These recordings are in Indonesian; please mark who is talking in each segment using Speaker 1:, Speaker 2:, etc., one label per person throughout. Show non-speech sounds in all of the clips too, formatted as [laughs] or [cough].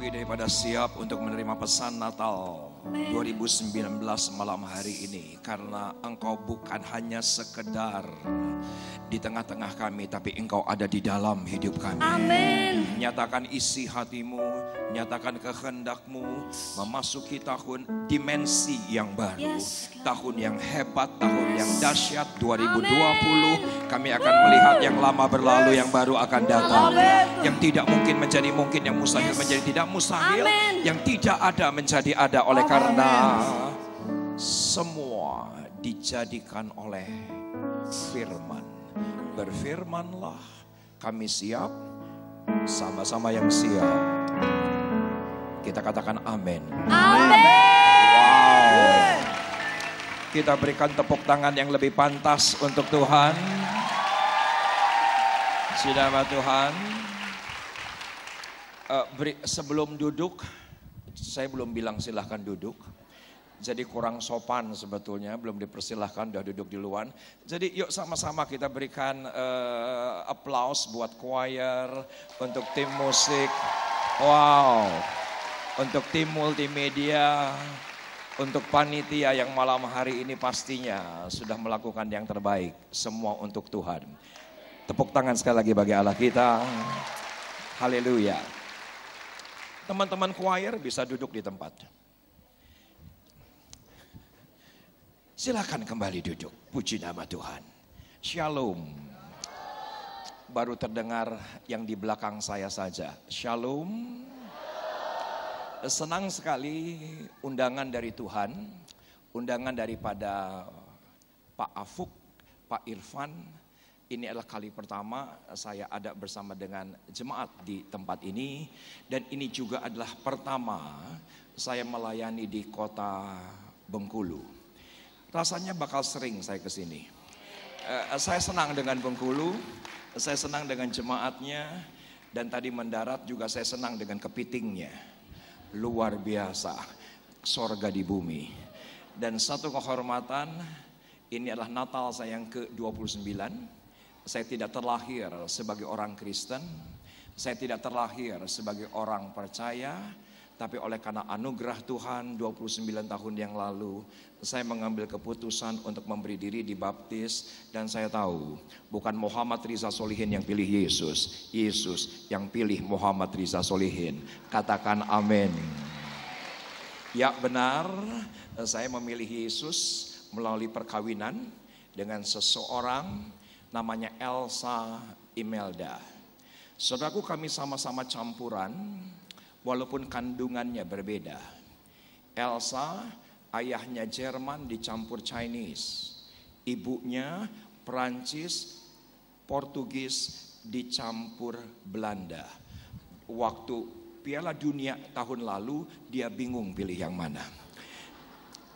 Speaker 1: lebih daripada siap untuk menerima pesan Natal 2019 malam hari ini karena engkau bukan hanya sekedar di tengah-tengah kami tapi engkau ada di dalam hidup kami.
Speaker 2: Amin.
Speaker 1: Nyatakan isi hatimu, nyatakan kehendakmu memasuki tahun dimensi yang baru.
Speaker 2: Yes,
Speaker 1: tahun yang hebat, tahun yang dahsyat 2020 kami akan melihat yang lama berlalu yang baru akan datang.
Speaker 2: Amin.
Speaker 1: Yang tidak mungkin menjadi mungkin, yang mustahil menjadi tidak mustahil,
Speaker 2: Amin.
Speaker 1: yang tidak ada menjadi ada oleh karena semua dijadikan oleh firman. Berfirmanlah, kami siap, sama-sama yang siap. Kita katakan amin.
Speaker 2: Amin.
Speaker 1: Kita berikan tepuk tangan yang lebih pantas untuk Tuhan. Sudah Tuhan. Eh, beri- sebelum duduk, saya belum bilang silahkan duduk. Jadi kurang sopan sebetulnya, belum dipersilahkan, udah duduk di luar. Jadi yuk sama-sama kita berikan eh, applause buat choir, untuk tim musik. Wow, untuk tim multimedia, untuk panitia yang malam hari ini pastinya sudah melakukan yang terbaik. Semua untuk Tuhan. Tepuk tangan sekali lagi bagi Allah kita. Haleluya. Teman-teman choir bisa duduk di tempat. Silakan kembali duduk. Puji nama Tuhan. Shalom. Baru terdengar yang di belakang saya saja. Shalom. Senang sekali undangan dari Tuhan, undangan daripada Pak Afuk, Pak Irfan. Ini adalah kali pertama saya ada bersama dengan jemaat di tempat ini dan ini juga adalah pertama saya melayani di kota Bengkulu. Rasanya bakal sering saya ke sini. Eh, saya senang dengan Bengkulu, saya senang dengan jemaatnya dan tadi mendarat juga saya senang dengan kepitingnya luar biasa sorga di bumi dan satu kehormatan ini adalah Natal saya yang ke-29 saya tidak terlahir sebagai orang Kristen. Saya tidak terlahir sebagai orang percaya. Tapi oleh karena anugerah Tuhan 29 tahun yang lalu saya mengambil keputusan untuk memberi diri dibaptis dan saya tahu bukan Muhammad Riza Solihin yang pilih Yesus, Yesus yang pilih Muhammad Riza Solihin. Katakan amin. Ya benar, saya memilih Yesus melalui perkawinan dengan seseorang namanya Elsa Imelda. Saudaraku kami sama-sama campuran walaupun kandungannya berbeda. Elsa ayahnya Jerman dicampur Chinese. Ibunya Perancis, Portugis dicampur Belanda. Waktu Piala Dunia tahun lalu dia bingung pilih yang mana.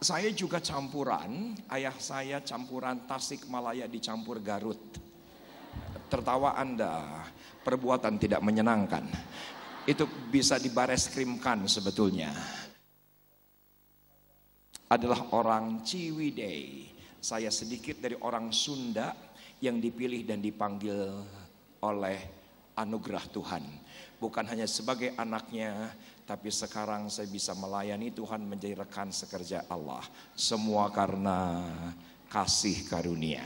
Speaker 1: Saya juga campuran, ayah saya campuran Tasik Malaya dicampur Garut. Tertawa Anda, perbuatan tidak menyenangkan. Itu bisa dibares krimkan sebetulnya adalah orang Ciwidey. Saya sedikit dari orang Sunda yang dipilih dan dipanggil oleh anugerah Tuhan. Bukan hanya sebagai anaknya, tapi sekarang saya bisa melayani Tuhan menjadi rekan sekerja Allah. Semua karena kasih karunia.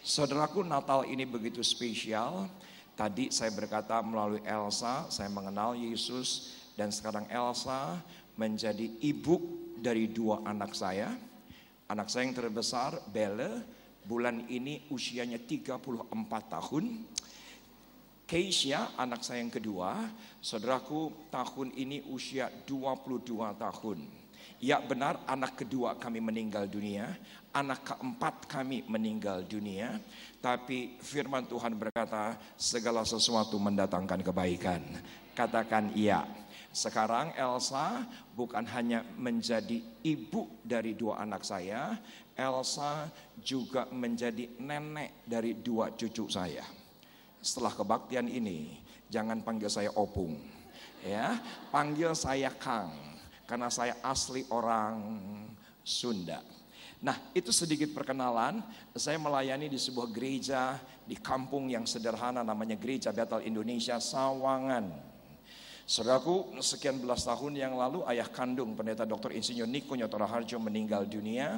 Speaker 1: Saudaraku Natal ini begitu spesial. Tadi saya berkata melalui Elsa, saya mengenal Yesus dan sekarang Elsa menjadi ibu dari dua anak saya. Anak saya yang terbesar, Belle, bulan ini usianya 34 tahun. Keisha, anak saya yang kedua, saudaraku tahun ini usia 22 tahun. Ya benar anak kedua kami meninggal dunia, anak keempat kami meninggal dunia. Tapi firman Tuhan berkata segala sesuatu mendatangkan kebaikan. Katakan iya. Sekarang Elsa bukan hanya menjadi ibu dari dua anak saya, Elsa juga menjadi nenek dari dua cucu saya. Setelah kebaktian ini, jangan panggil saya opung. Ya, panggil saya Kang karena saya asli orang Sunda. Nah, itu sedikit perkenalan. Saya melayani di sebuah gereja di kampung yang sederhana namanya Gereja Bethel Indonesia Sawangan. Saudaraku, sekian belas tahun yang lalu ayah kandung pendeta Dr. Insinyur Niko Nyotora Harjo meninggal dunia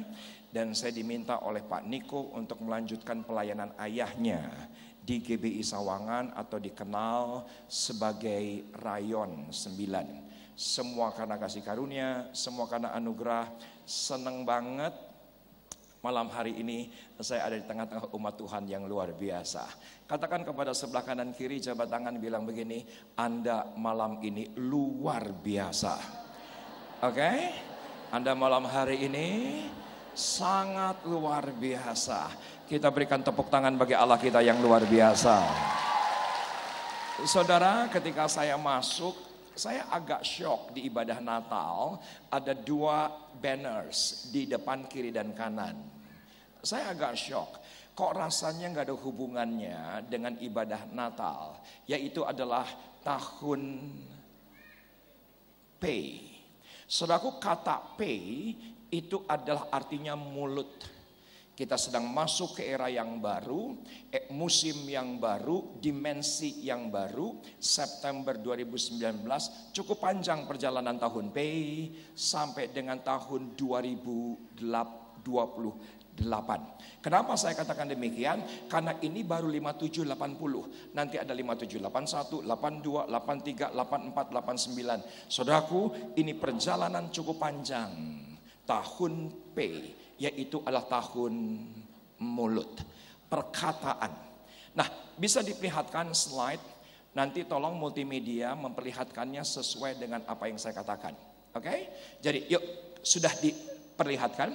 Speaker 1: dan saya diminta oleh Pak Niko untuk melanjutkan pelayanan ayahnya di GBI Sawangan atau dikenal sebagai Rayon 9. Semua karena kasih karunia, semua karena anugerah, senang banget Malam hari ini saya ada di tengah-tengah umat Tuhan yang luar biasa. Katakan kepada sebelah kanan kiri jabat tangan bilang begini, Anda malam ini luar biasa. Oke? Okay? Anda malam hari ini sangat luar biasa. Kita berikan tepuk tangan bagi Allah kita yang luar biasa. Saudara, ketika saya masuk saya agak shock di ibadah Natal ada dua banners di depan kiri dan kanan. Saya agak shock. Kok rasanya nggak ada hubungannya dengan ibadah Natal, yaitu adalah tahun pay. Saudaraku kata pay itu adalah artinya mulut. Kita sedang masuk ke era yang baru, eh, musim yang baru, dimensi yang baru. September 2019 cukup panjang perjalanan tahun P sampai dengan tahun 2028. Kenapa saya katakan demikian? Karena ini baru 5780. Nanti ada 5781, 82, 83, 84, 89. Saudaraku, ini perjalanan cukup panjang. Tahun P yaitu adalah tahun mulut, perkataan. Nah, bisa diperlihatkan slide, nanti tolong multimedia memperlihatkannya sesuai dengan apa yang saya katakan. Oke? Okay? Jadi yuk, sudah diperlihatkan.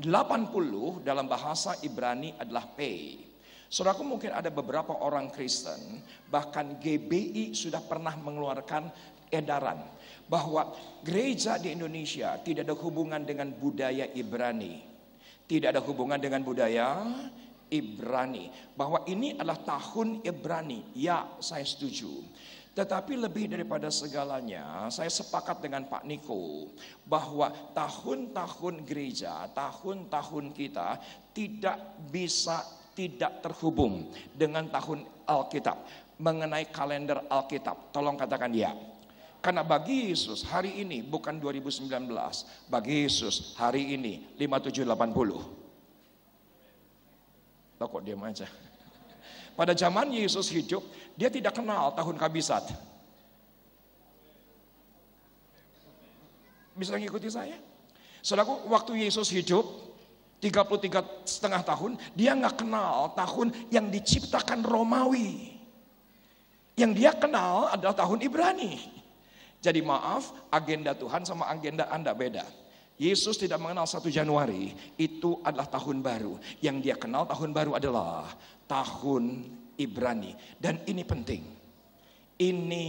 Speaker 1: 80 dalam bahasa Ibrani adalah pay. Saudaraku mungkin ada beberapa orang Kristen, bahkan GBI sudah pernah mengeluarkan edaran bahwa gereja di Indonesia tidak ada hubungan dengan budaya Ibrani tidak ada hubungan dengan budaya Ibrani. Bahwa ini adalah tahun Ibrani. Ya, saya setuju. Tetapi lebih daripada segalanya, saya sepakat dengan Pak Niko bahwa tahun-tahun gereja, tahun-tahun kita tidak bisa tidak terhubung dengan tahun Alkitab. Mengenai kalender Alkitab, tolong katakan ya. Karena bagi Yesus hari ini bukan 2019. Bagi Yesus hari ini 5780. Lo kok diam aja. Pada zaman Yesus hidup, dia tidak kenal tahun kabisat. Bisa ngikuti saya? Saudaraku, waktu Yesus hidup, 33 setengah tahun, dia nggak kenal tahun yang diciptakan Romawi. Yang dia kenal adalah tahun Ibrani. Jadi maaf, agenda Tuhan sama agenda Anda beda. Yesus tidak mengenal satu Januari, itu adalah tahun baru. Yang dia kenal tahun baru adalah tahun Ibrani. Dan ini penting. Ini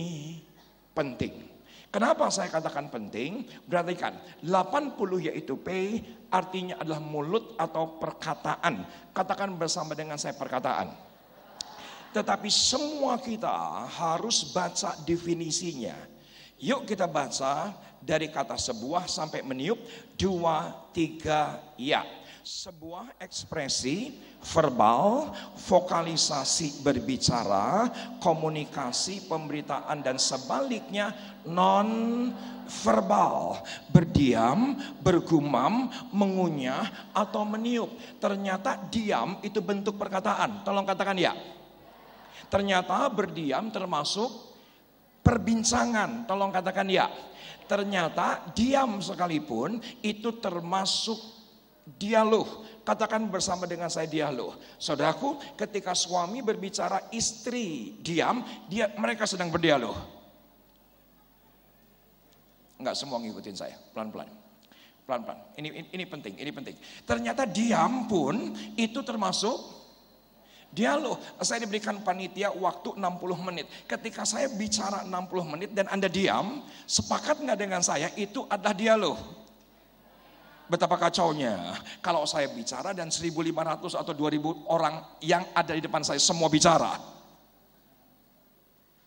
Speaker 1: penting. Kenapa saya katakan penting? Berarti kan 80 yaitu P artinya adalah mulut atau perkataan. Katakan bersama dengan saya perkataan. Tetapi semua kita harus baca definisinya. Yuk kita baca dari kata sebuah sampai meniup dua tiga ya. Sebuah ekspresi verbal, vokalisasi berbicara, komunikasi, pemberitaan dan sebaliknya non verbal, berdiam, bergumam, mengunyah atau meniup. Ternyata diam itu bentuk perkataan. Tolong katakan ya. Ternyata berdiam termasuk perbincangan. Tolong katakan ya. Ternyata diam sekalipun itu termasuk dialog. Katakan bersama dengan saya dialog. Saudaraku, ketika suami berbicara istri diam, dia mereka sedang berdialog. Enggak semua ngikutin saya, pelan-pelan. Pelan-pelan. Ini, ini ini penting, ini penting. Ternyata diam pun itu termasuk Dialog, saya diberikan panitia waktu 60 menit. Ketika saya bicara 60 menit dan Anda diam, sepakat nggak dengan saya itu adalah dialog. Betapa kacaunya kalau saya bicara dan 1500 atau 2000 orang yang ada di depan saya semua bicara.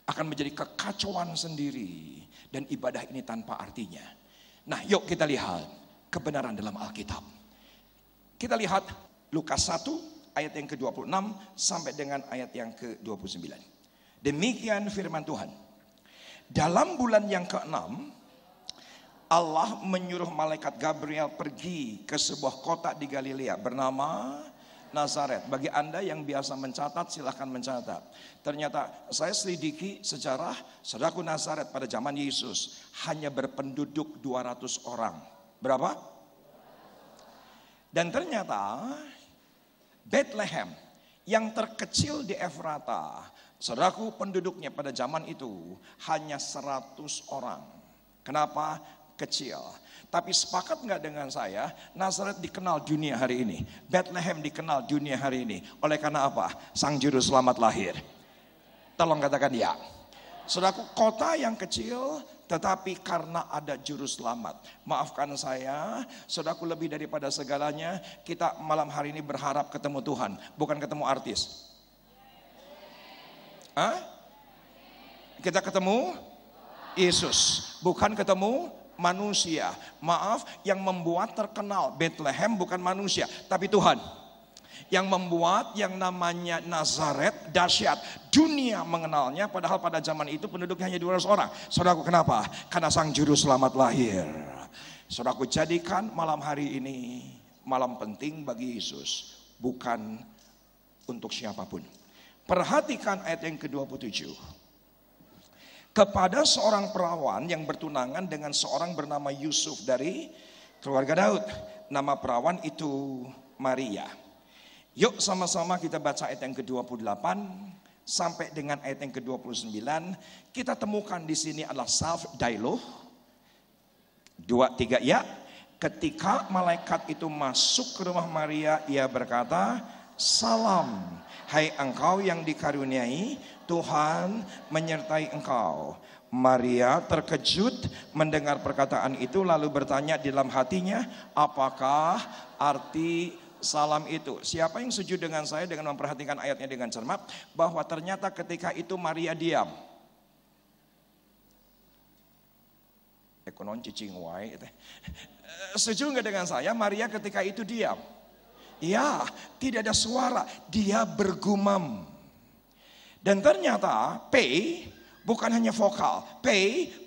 Speaker 1: Akan menjadi kekacauan sendiri dan ibadah ini tanpa artinya. Nah, yuk kita lihat kebenaran dalam Alkitab. Kita lihat Lukas 1 ayat yang ke-26 sampai dengan ayat yang ke-29. Demikian firman Tuhan. Dalam bulan yang keenam, Allah menyuruh malaikat Gabriel pergi ke sebuah kota di Galilea bernama Nazaret. Bagi Anda yang biasa mencatat, silahkan mencatat. Ternyata saya selidiki sejarah saudaraku Nazaret pada zaman Yesus hanya berpenduduk 200 orang. Berapa? Dan ternyata Bethlehem yang terkecil di Efrata, saudaraku penduduknya pada zaman itu hanya 100 orang. Kenapa? Kecil. Tapi sepakat nggak dengan saya, Nazaret dikenal dunia hari ini. Bethlehem dikenal dunia hari ini. Oleh karena apa? Sang Juru Selamat lahir. Tolong katakan ya. Saudaraku, kota yang kecil tetapi karena ada juru selamat. Maafkan saya, saudaraku lebih daripada segalanya, kita malam hari ini berharap ketemu Tuhan, bukan ketemu artis. Hah? Kita ketemu Yesus, bukan ketemu manusia. Maaf, yang membuat terkenal Bethlehem bukan manusia, tapi Tuhan. Yang membuat yang namanya Nazaret dahsyat. Dunia mengenalnya padahal pada zaman itu penduduknya hanya 200 orang. Saudaraku kenapa? Karena sang juru selamat lahir. Saudaraku jadikan malam hari ini malam penting bagi Yesus. Bukan untuk siapa pun. Perhatikan ayat yang ke-27 kepada seorang perawan yang bertunangan dengan seorang bernama Yusuf dari keluarga Daud. Nama perawan itu Maria. Yuk sama-sama kita baca ayat yang ke-28 sampai dengan ayat yang ke-29. Kita temukan di sini adalah self dialogue. Dua, tiga, ya. Ketika malaikat itu masuk ke rumah Maria, ia berkata, Salam, hai engkau yang dikaruniai, Tuhan menyertai engkau. Maria terkejut mendengar perkataan itu lalu bertanya di dalam hatinya, apakah arti salam itu? Siapa yang setuju dengan saya dengan memperhatikan ayatnya dengan cermat bahwa ternyata ketika itu Maria diam. Ekonon cicing wae. Setuju nggak dengan saya? Maria ketika itu diam. Ya, tidak ada suara. Dia bergumam. Dan ternyata P bukan hanya vokal, P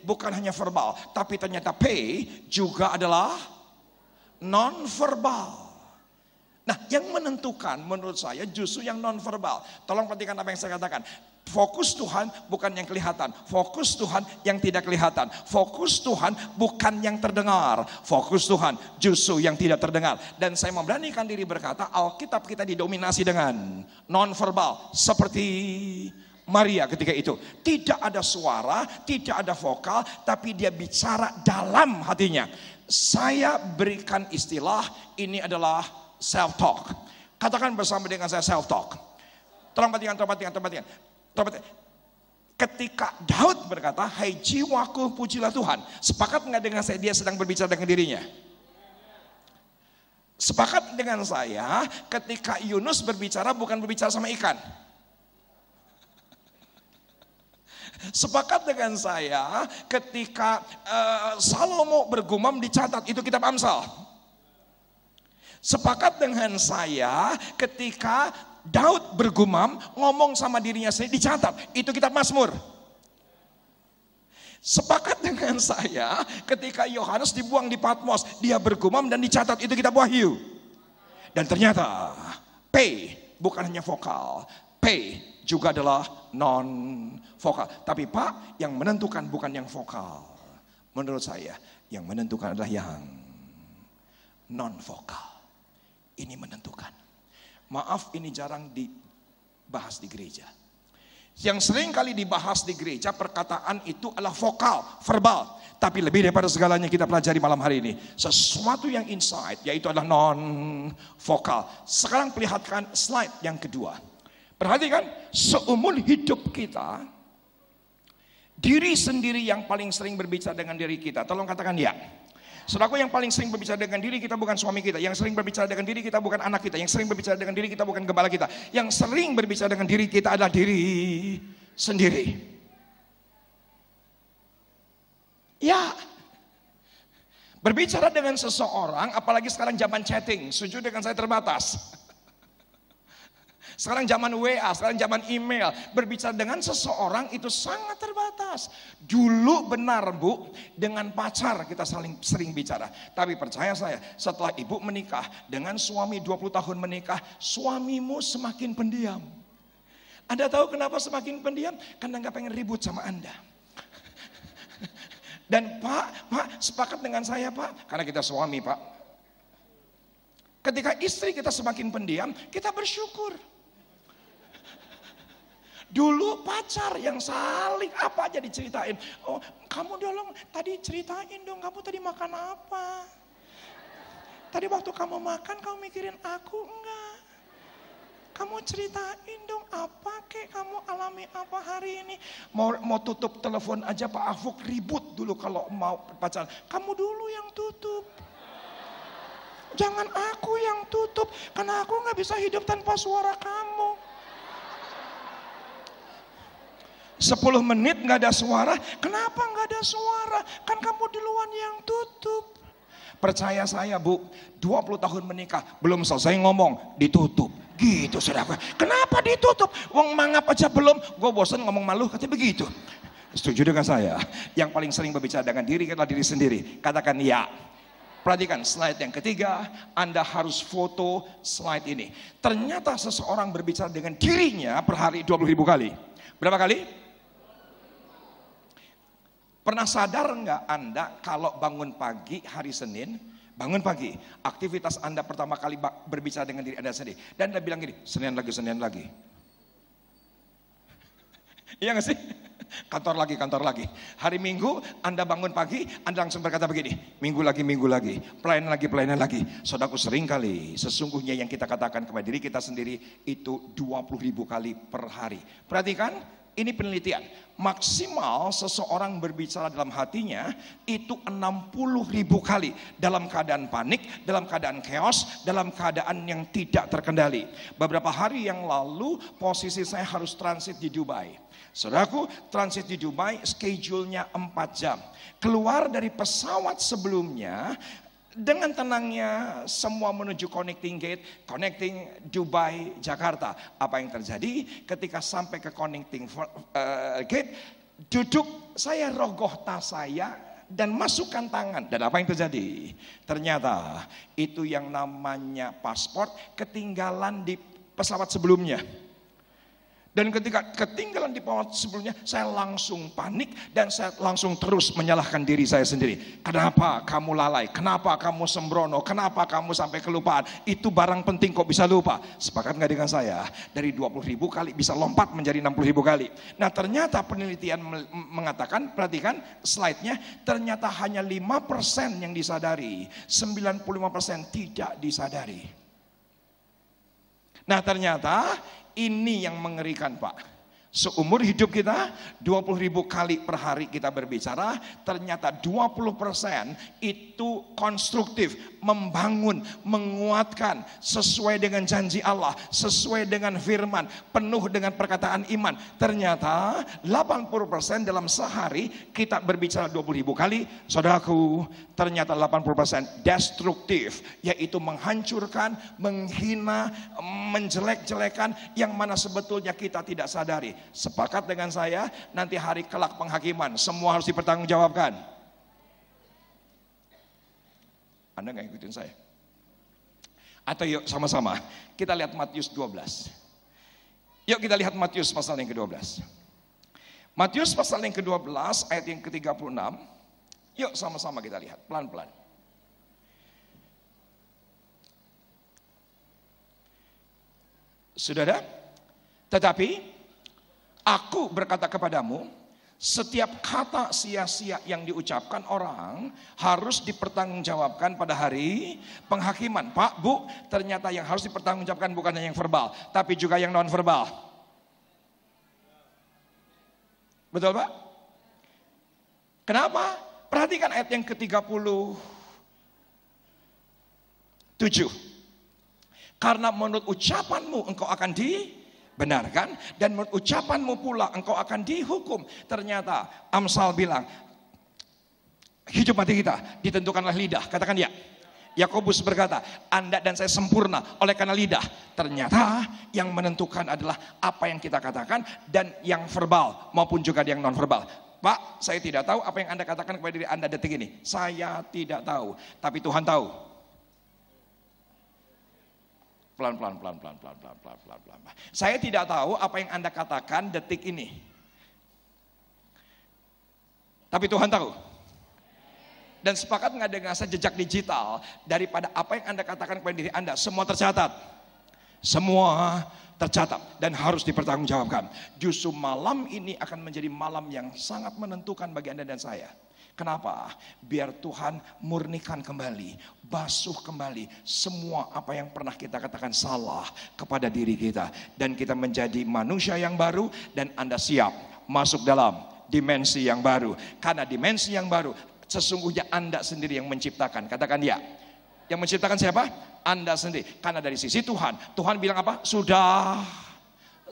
Speaker 1: bukan hanya verbal, tapi ternyata P juga adalah non verbal. Nah, yang menentukan menurut saya justru yang non verbal. Tolong perhatikan apa yang saya katakan. Fokus Tuhan bukan yang kelihatan, fokus Tuhan yang tidak kelihatan, fokus Tuhan bukan yang terdengar, fokus Tuhan justru yang tidak terdengar. Dan saya memberanikan diri berkata, Alkitab kita didominasi dengan non-verbal seperti Maria ketika itu. Tidak ada suara, tidak ada vokal, tapi dia bicara dalam hatinya. Saya berikan istilah ini adalah self talk. Katakan bersama dengan saya self talk. Tolong perhatikan, tolong perhatikan. Ketika Daud berkata, hai jiwaku pujilah Tuhan. Sepakat nggak dengan saya dia sedang berbicara dengan dirinya? Sepakat dengan saya ketika Yunus berbicara bukan berbicara sama ikan. Sepakat dengan saya ketika uh, Salomo bergumam dicatat itu kitab Amsal. Sepakat dengan saya ketika Daud bergumam, ngomong sama dirinya sendiri, dicatat. Itu kitab Mazmur. Sepakat dengan saya ketika Yohanes dibuang di Patmos, dia bergumam dan dicatat. Itu kitab Wahyu. Dan ternyata P bukan hanya vokal. P juga adalah non vokal. Tapi Pak, yang menentukan bukan yang vokal. Menurut saya, yang menentukan adalah yang non vokal. Ini menentukan. Maaf ini jarang dibahas di gereja. Yang sering kali dibahas di gereja perkataan itu adalah vokal, verbal. Tapi lebih daripada segalanya kita pelajari malam hari ini. Sesuatu yang inside yaitu adalah non vokal. Sekarang perlihatkan slide yang kedua. Perhatikan seumur hidup kita diri sendiri yang paling sering berbicara dengan diri kita. Tolong katakan ya. Saudaraku yang paling sering berbicara dengan diri kita bukan suami kita. Yang sering berbicara dengan diri kita bukan anak kita. Yang sering berbicara dengan diri kita bukan gembala kita. Yang sering berbicara dengan diri kita adalah diri sendiri. Ya. Berbicara dengan seseorang, apalagi sekarang zaman chatting, setuju dengan saya terbatas. Sekarang zaman WA, sekarang zaman email. Berbicara dengan seseorang itu sangat terbatas. Dulu benar bu, dengan pacar kita saling sering bicara. Tapi percaya saya, setelah ibu menikah, dengan suami 20 tahun menikah, suamimu semakin pendiam. Anda tahu kenapa semakin pendiam? Karena nggak pengen ribut sama Anda. [laughs] Dan Pak, Pak sepakat dengan saya Pak, karena kita suami Pak. Ketika istri kita semakin pendiam, kita bersyukur. Dulu pacar yang saling apa aja diceritain. Oh, kamu dong tadi ceritain dong, kamu tadi makan apa? Tadi waktu kamu makan kamu mikirin aku enggak? Kamu ceritain dong apa kek kamu alami apa hari ini. Mau mau tutup telepon aja Pak Afuk ribut dulu kalau mau pacaran. Kamu dulu yang tutup. Jangan aku yang tutup karena aku nggak bisa hidup tanpa suara kamu. 10 menit nggak ada suara, kenapa nggak ada suara? Kan kamu duluan yang tutup. Percaya saya bu, 20 tahun menikah, belum selesai ngomong, ditutup. Gitu saudara. Kenapa ditutup? Wong mangap aja belum, gue bosan ngomong malu, katanya begitu. Setuju dengan saya? Yang paling sering berbicara dengan diri adalah diri sendiri. Katakan ya. Perhatikan slide yang ketiga, Anda harus foto slide ini. Ternyata seseorang berbicara dengan dirinya per hari 20 ribu kali. Berapa kali? Pernah sadar nggak Anda kalau bangun pagi hari Senin, bangun pagi, aktivitas Anda pertama kali berbicara dengan diri Anda sendiri. Dan Anda bilang gini, Senin lagi, Senin lagi. [laughs] Iya gak sih? Kantor lagi, kantor lagi. Hari Minggu Anda bangun pagi, Anda langsung berkata begini, Minggu lagi, Minggu lagi, pelayanan lagi, pelayanan lagi. Saudaraku sering kali, sesungguhnya yang kita katakan kepada diri kita sendiri itu 20 ribu kali per hari. Perhatikan, ini penelitian. Maksimal seseorang berbicara dalam hatinya itu 60 ribu kali. Dalam keadaan panik, dalam keadaan chaos, dalam keadaan yang tidak terkendali. Beberapa hari yang lalu posisi saya harus transit di Dubai. Saudaraku, transit di Dubai schedule-nya 4 jam. Keluar dari pesawat sebelumnya, dengan tenangnya semua menuju connecting gate, connecting Dubai, Jakarta. Apa yang terjadi ketika sampai ke connecting uh, gate, duduk saya rogoh tas saya dan masukkan tangan. Dan apa yang terjadi? Ternyata itu yang namanya paspor ketinggalan di pesawat sebelumnya. Dan ketika ketinggalan di pesawat sebelumnya, saya langsung panik dan saya langsung terus menyalahkan diri saya sendiri. Kenapa kamu lalai? Kenapa kamu sembrono? Kenapa kamu sampai kelupaan? Itu barang penting kok bisa lupa. Sepakat nggak dengan saya? Dari 20 ribu kali bisa lompat menjadi 60 ribu kali. Nah ternyata penelitian mengatakan, perhatikan slide-nya, ternyata hanya 5% yang disadari. 95% tidak disadari. Nah ternyata ini yang mengerikan Pak. Seumur hidup kita 20 ribu kali per hari kita berbicara Ternyata 20% itu konstruktif Membangun, menguatkan Sesuai dengan janji Allah Sesuai dengan firman Penuh dengan perkataan iman Ternyata 80% dalam sehari Kita berbicara 20 ribu kali Saudaraku ternyata 80% destruktif Yaitu menghancurkan, menghina, menjelek-jelekan Yang mana sebetulnya kita tidak sadari Sepakat dengan saya, nanti hari kelak penghakiman, semua harus dipertanggungjawabkan. Anda nggak ikutin saya? Atau yuk sama-sama, kita lihat Matius 12. Yuk kita lihat Matius pasal yang ke-12. Matius pasal yang ke-12 ayat yang ke-36. Yuk sama-sama kita lihat, pelan-pelan. Sudah ada? Tetapi Aku berkata kepadamu, setiap kata sia-sia yang diucapkan orang harus dipertanggungjawabkan pada hari penghakiman. Pak, Bu, ternyata yang harus dipertanggungjawabkan bukan hanya yang verbal, tapi juga yang non verbal. Betul, Pak? Kenapa? Perhatikan ayat yang ke-37. Karena menurut ucapanmu engkau akan di Benar kan? Dan ucapanmu pula engkau akan dihukum. Ternyata Amsal bilang, hidup mati kita ditentukanlah lidah. Katakan ya. Yakobus berkata, Anda dan saya sempurna oleh karena lidah. Ternyata yang menentukan adalah apa yang kita katakan dan yang verbal maupun juga yang non verbal. Pak, saya tidak tahu apa yang Anda katakan kepada diri Anda detik ini. Saya tidak tahu, tapi Tuhan tahu. Pelan pelan pelan pelan pelan pelan pelan pelan pelan. Saya tidak tahu apa yang Anda katakan detik ini. Tapi Tuhan tahu. Dan sepakat nggak dengan saya jejak digital daripada apa yang Anda katakan kepada diri Anda, semua tercatat. Semua tercatat dan harus dipertanggungjawabkan. Justru malam ini akan menjadi malam yang sangat menentukan bagi Anda dan saya. Kenapa? Biar Tuhan murnikan kembali, basuh kembali semua apa yang pernah kita katakan salah kepada diri kita. Dan kita menjadi manusia yang baru dan Anda siap masuk dalam dimensi yang baru. Karena dimensi yang baru sesungguhnya Anda sendiri yang menciptakan. Katakan ya. Yang menciptakan siapa? Anda sendiri. Karena dari sisi Tuhan, Tuhan bilang apa? Sudah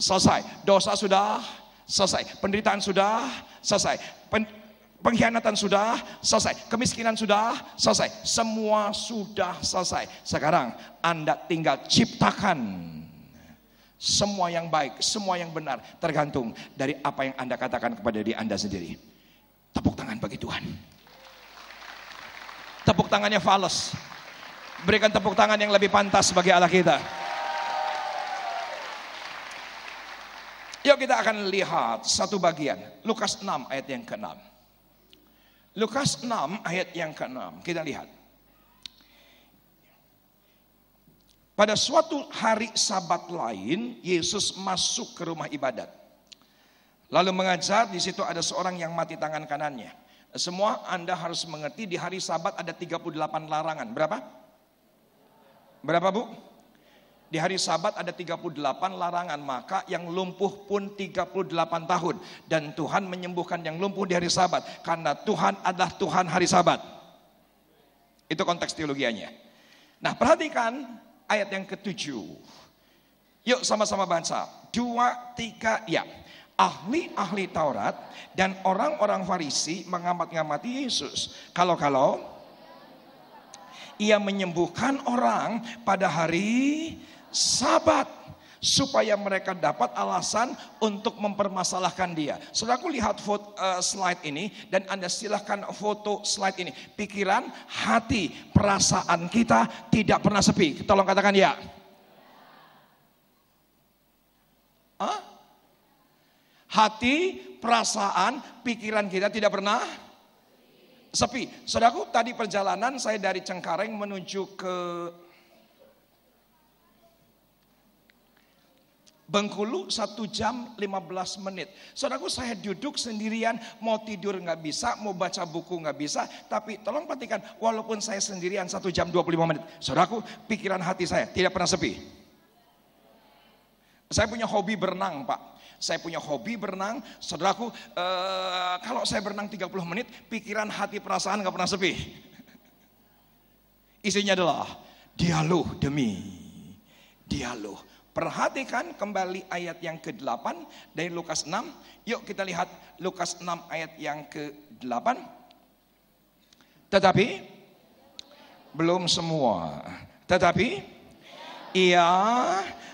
Speaker 1: selesai. Dosa sudah selesai. Penderitaan sudah selesai. Pen Pengkhianatan sudah selesai, kemiskinan sudah selesai, semua sudah selesai. Sekarang Anda tinggal ciptakan semua yang baik, semua yang benar tergantung dari apa yang Anda katakan kepada diri Anda sendiri. Tepuk tangan bagi Tuhan. Tepuk tangannya fals. Berikan tepuk tangan yang lebih pantas bagi Allah kita. Yuk kita akan lihat satu bagian. Lukas 6 ayat yang ke-6. Lukas 6 ayat yang ke-6. Kita lihat. Pada suatu hari sabat lain, Yesus masuk ke rumah ibadat. Lalu mengajar, di situ ada seorang yang mati tangan kanannya. Semua Anda harus mengerti di hari sabat ada 38 larangan. Berapa? Berapa Bu? Di hari sabat ada 38 larangan, maka yang lumpuh pun 38 tahun. Dan Tuhan menyembuhkan yang lumpuh di hari sabat. Karena Tuhan adalah Tuhan hari sabat. Itu konteks teologianya. Nah perhatikan ayat yang ketujuh. Yuk sama-sama baca. Dua, tiga, ya. Ahli-ahli Taurat dan orang-orang Farisi mengamat-ngamati Yesus. Kalau-kalau ia menyembuhkan orang pada hari sabat supaya mereka dapat alasan untuk mempermasalahkan dia. Saudaraku lihat foto, uh, slide ini dan Anda silahkan foto slide ini. Pikiran, hati, perasaan kita tidak pernah sepi. Tolong katakan ya. Hah? Hati, perasaan, pikiran kita tidak pernah sepi. Saudaraku, tadi perjalanan saya dari Cengkareng menuju ke Bengkulu satu jam 15 menit. Saudaraku saya duduk sendirian, mau tidur nggak bisa, mau baca buku nggak bisa. Tapi tolong perhatikan, walaupun saya sendirian satu jam 25 menit. Saudaraku, pikiran hati saya tidak pernah sepi. Saya punya hobi berenang pak. Saya punya hobi berenang, saudaraku eh, kalau saya berenang 30 menit, pikiran hati perasaan nggak pernah sepi. Isinya adalah dialog demi dialog Perhatikan kembali ayat yang ke-8 dari Lukas 6. Yuk kita lihat Lukas 6 ayat yang ke-8. Tetapi belum semua. Tetapi ia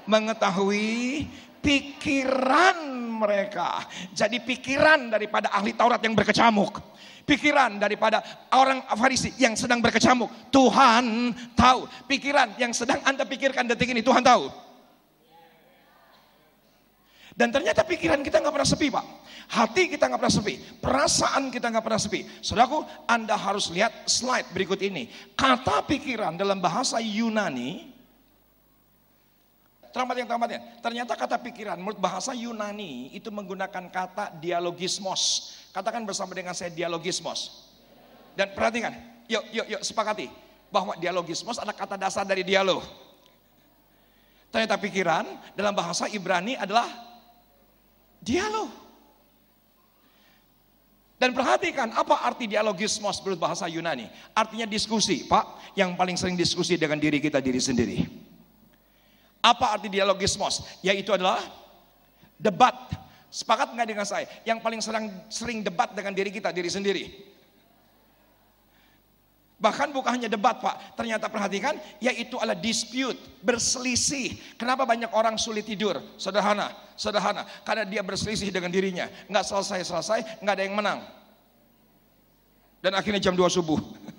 Speaker 1: mengetahui pikiran mereka. Jadi pikiran daripada ahli Taurat yang berkecamuk. Pikiran daripada orang Farisi yang sedang berkecamuk. Tuhan tahu. Pikiran yang sedang Anda pikirkan detik ini Tuhan tahu. Dan ternyata pikiran kita nggak pernah sepi pak. Hati kita nggak pernah sepi. Perasaan kita nggak pernah sepi. Saudaraku, Anda harus lihat slide berikut ini. Kata pikiran dalam bahasa Yunani. Terlambat yang terlambat ya. Ternyata kata pikiran menurut bahasa Yunani itu menggunakan kata dialogismos. Katakan bersama dengan saya dialogismos. Dan perhatikan, yuk yuk yuk sepakati bahwa dialogismos adalah kata dasar dari dialog. Ternyata pikiran dalam bahasa Ibrani adalah Dialog. Dan perhatikan apa arti dialogismos menurut bahasa Yunani. Artinya diskusi, Pak. Yang paling sering diskusi dengan diri kita diri sendiri. Apa arti dialogismos? Yaitu adalah debat. Sepakat nggak dengan saya? Yang paling sering, sering debat dengan diri kita diri sendiri. Bahkan bukan hanya debat Pak, ternyata perhatikan, yaitu adalah dispute, berselisih. Kenapa banyak orang sulit tidur? Sederhana, sederhana. Karena dia berselisih dengan dirinya. Nggak selesai-selesai, nggak ada yang menang. Dan akhirnya jam 2 subuh. [laughs]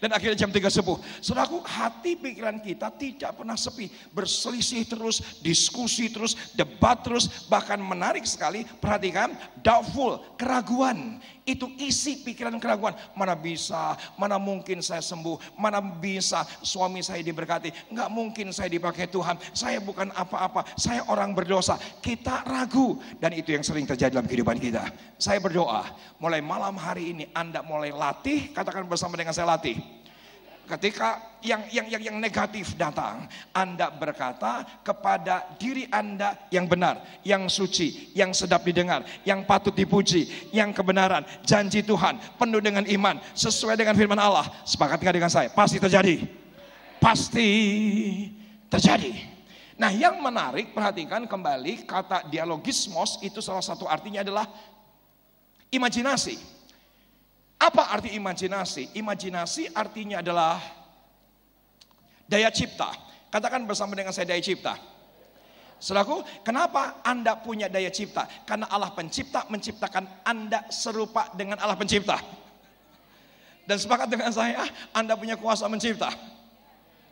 Speaker 1: Dan akhirnya jam 3 subuh. Saudaraku, hati pikiran kita tidak pernah sepi. Berselisih terus, diskusi terus, debat terus. Bahkan menarik sekali, perhatikan, doubtful, keraguan. Itu isi pikiran keraguan. Mana bisa, mana mungkin saya sembuh, mana bisa suami saya diberkati. Enggak mungkin saya dipakai Tuhan. Saya bukan apa-apa, saya orang berdosa. Kita ragu. Dan itu yang sering terjadi dalam kehidupan kita. Saya berdoa, mulai malam hari ini Anda mulai latih, katakan bersama dengan saya latih ketika yang yang yang yang negatif datang, Anda berkata kepada diri Anda yang benar, yang suci, yang sedap didengar, yang patut dipuji, yang kebenaran, janji Tuhan, penuh dengan iman, sesuai dengan firman Allah. Sepakat dengan saya? Pasti terjadi. Pasti terjadi. Nah, yang menarik perhatikan kembali kata dialogismos itu salah satu artinya adalah imajinasi. Apa arti imajinasi? Imajinasi artinya adalah daya cipta. Katakan bersama dengan saya daya cipta. Saudaraku, kenapa Anda punya daya cipta? Karena Allah pencipta menciptakan Anda serupa dengan Allah pencipta. Dan sepakat dengan saya, Anda punya kuasa mencipta.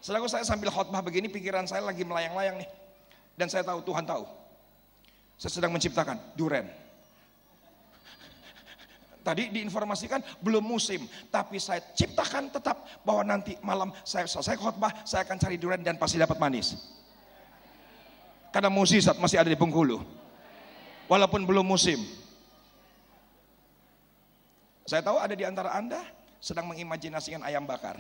Speaker 1: Saudaraku, saya sambil khotbah begini, pikiran saya lagi melayang-layang nih. Dan saya tahu, Tuhan tahu. Saya sedang menciptakan duren. Tadi diinformasikan belum musim, tapi saya ciptakan tetap bahwa nanti malam saya selesai khotbah, saya akan cari durian dan pasti dapat manis. Karena saat masih ada di Bengkulu. Walaupun belum musim. Saya tahu ada di antara Anda sedang mengimajinasikan ayam bakar.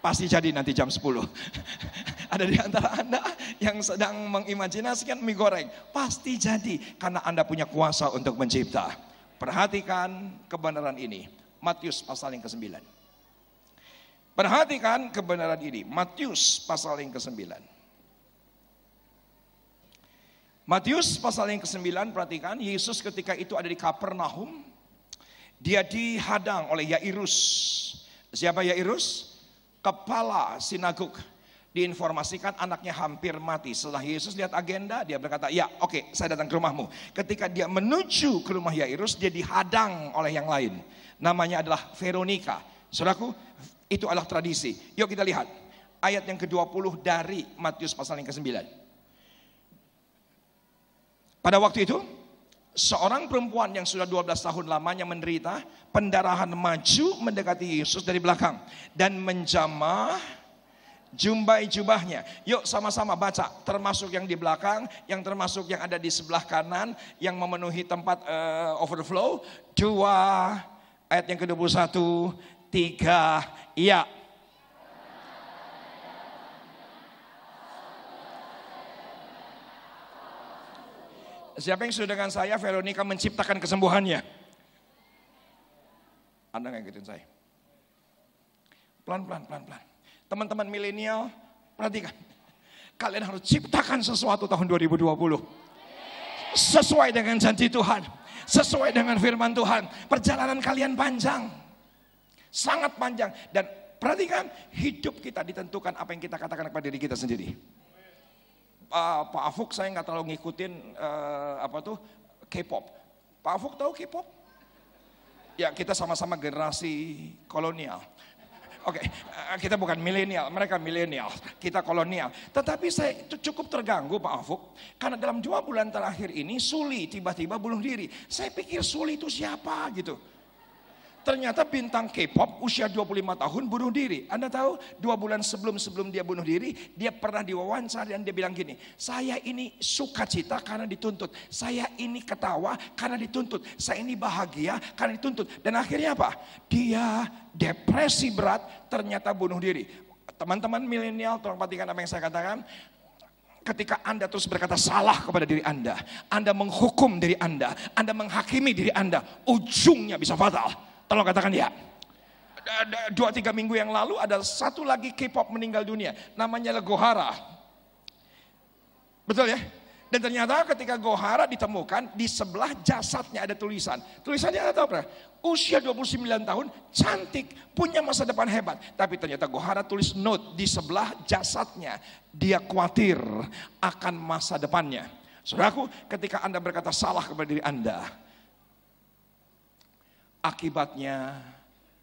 Speaker 1: Pasti jadi nanti jam 10. [laughs] ada di antara Anda yang sedang mengimajinasikan mie goreng. Pasti jadi karena Anda punya kuasa untuk mencipta. Perhatikan kebenaran ini. Matius pasal yang ke-9. Perhatikan kebenaran ini. Matius pasal yang ke-9. Matius pasal yang ke-9 perhatikan Yesus ketika itu ada di Kapernaum dia dihadang oleh Yairus. Siapa Yairus? Kepala sinagog diinformasikan anaknya hampir mati. Setelah Yesus lihat agenda, dia berkata, ya oke okay, saya datang ke rumahmu. Ketika dia menuju ke rumah Yairus, dia dihadang oleh yang lain. Namanya adalah Veronica. Saudaraku, itu adalah tradisi. Yuk kita lihat. Ayat yang ke-20 dari Matius pasal yang ke-9. Pada waktu itu, seorang perempuan yang sudah 12 tahun lamanya menderita, pendarahan maju mendekati Yesus dari belakang. Dan menjamah jumbai jubahnya. Yuk sama-sama baca, termasuk yang di belakang, yang termasuk yang ada di sebelah kanan, yang memenuhi tempat uh, overflow. Dua, ayat yang ke-21, tiga, iya. Siapa yang sudah dengan saya, Veronica menciptakan kesembuhannya. Anda nggak ikutin saya. Pelan, pelan, pelan, pelan. Teman-teman milenial, perhatikan. Kalian harus ciptakan sesuatu tahun 2020. Sesuai dengan janji Tuhan. Sesuai dengan firman Tuhan. Perjalanan kalian panjang. Sangat panjang. Dan perhatikan, hidup kita ditentukan apa yang kita katakan kepada diri kita sendiri. Uh, Pak Afuk saya nggak terlalu ngikutin uh, apa tuh K-pop. Pak Afuk tahu K-pop? Ya kita sama-sama generasi kolonial. Oke, okay, eh, kita bukan milenial, mereka milenial, kita kolonial. Tetapi saya cukup terganggu Pak Afuk, karena dalam dua bulan terakhir ini Suli tiba-tiba bunuh diri. Saya pikir Suli itu siapa gitu. Ternyata bintang K-pop usia 25 tahun bunuh diri. Anda tahu dua bulan sebelum sebelum dia bunuh diri, dia pernah diwawancara dan dia bilang gini, saya ini sukacita karena dituntut. Saya ini ketawa karena dituntut. Saya ini bahagia karena dituntut. Dan akhirnya apa? Dia depresi berat ternyata bunuh diri. Teman-teman milenial, tolong perhatikan apa yang saya katakan ketika Anda terus berkata salah kepada diri Anda, Anda menghukum diri Anda, Anda menghakimi diri Anda, ujungnya bisa fatal. Tolong katakan ya. Dua tiga minggu yang lalu ada satu lagi K-pop meninggal dunia. Namanya Legohara. Betul ya? Dan ternyata ketika Gohara ditemukan, di sebelah jasadnya ada tulisan. Tulisannya ada apa? Usia 29 tahun, cantik, punya masa depan hebat. Tapi ternyata Gohara tulis note di sebelah jasadnya. Dia khawatir akan masa depannya. Saudaraku, ketika Anda berkata salah kepada diri Anda, akibatnya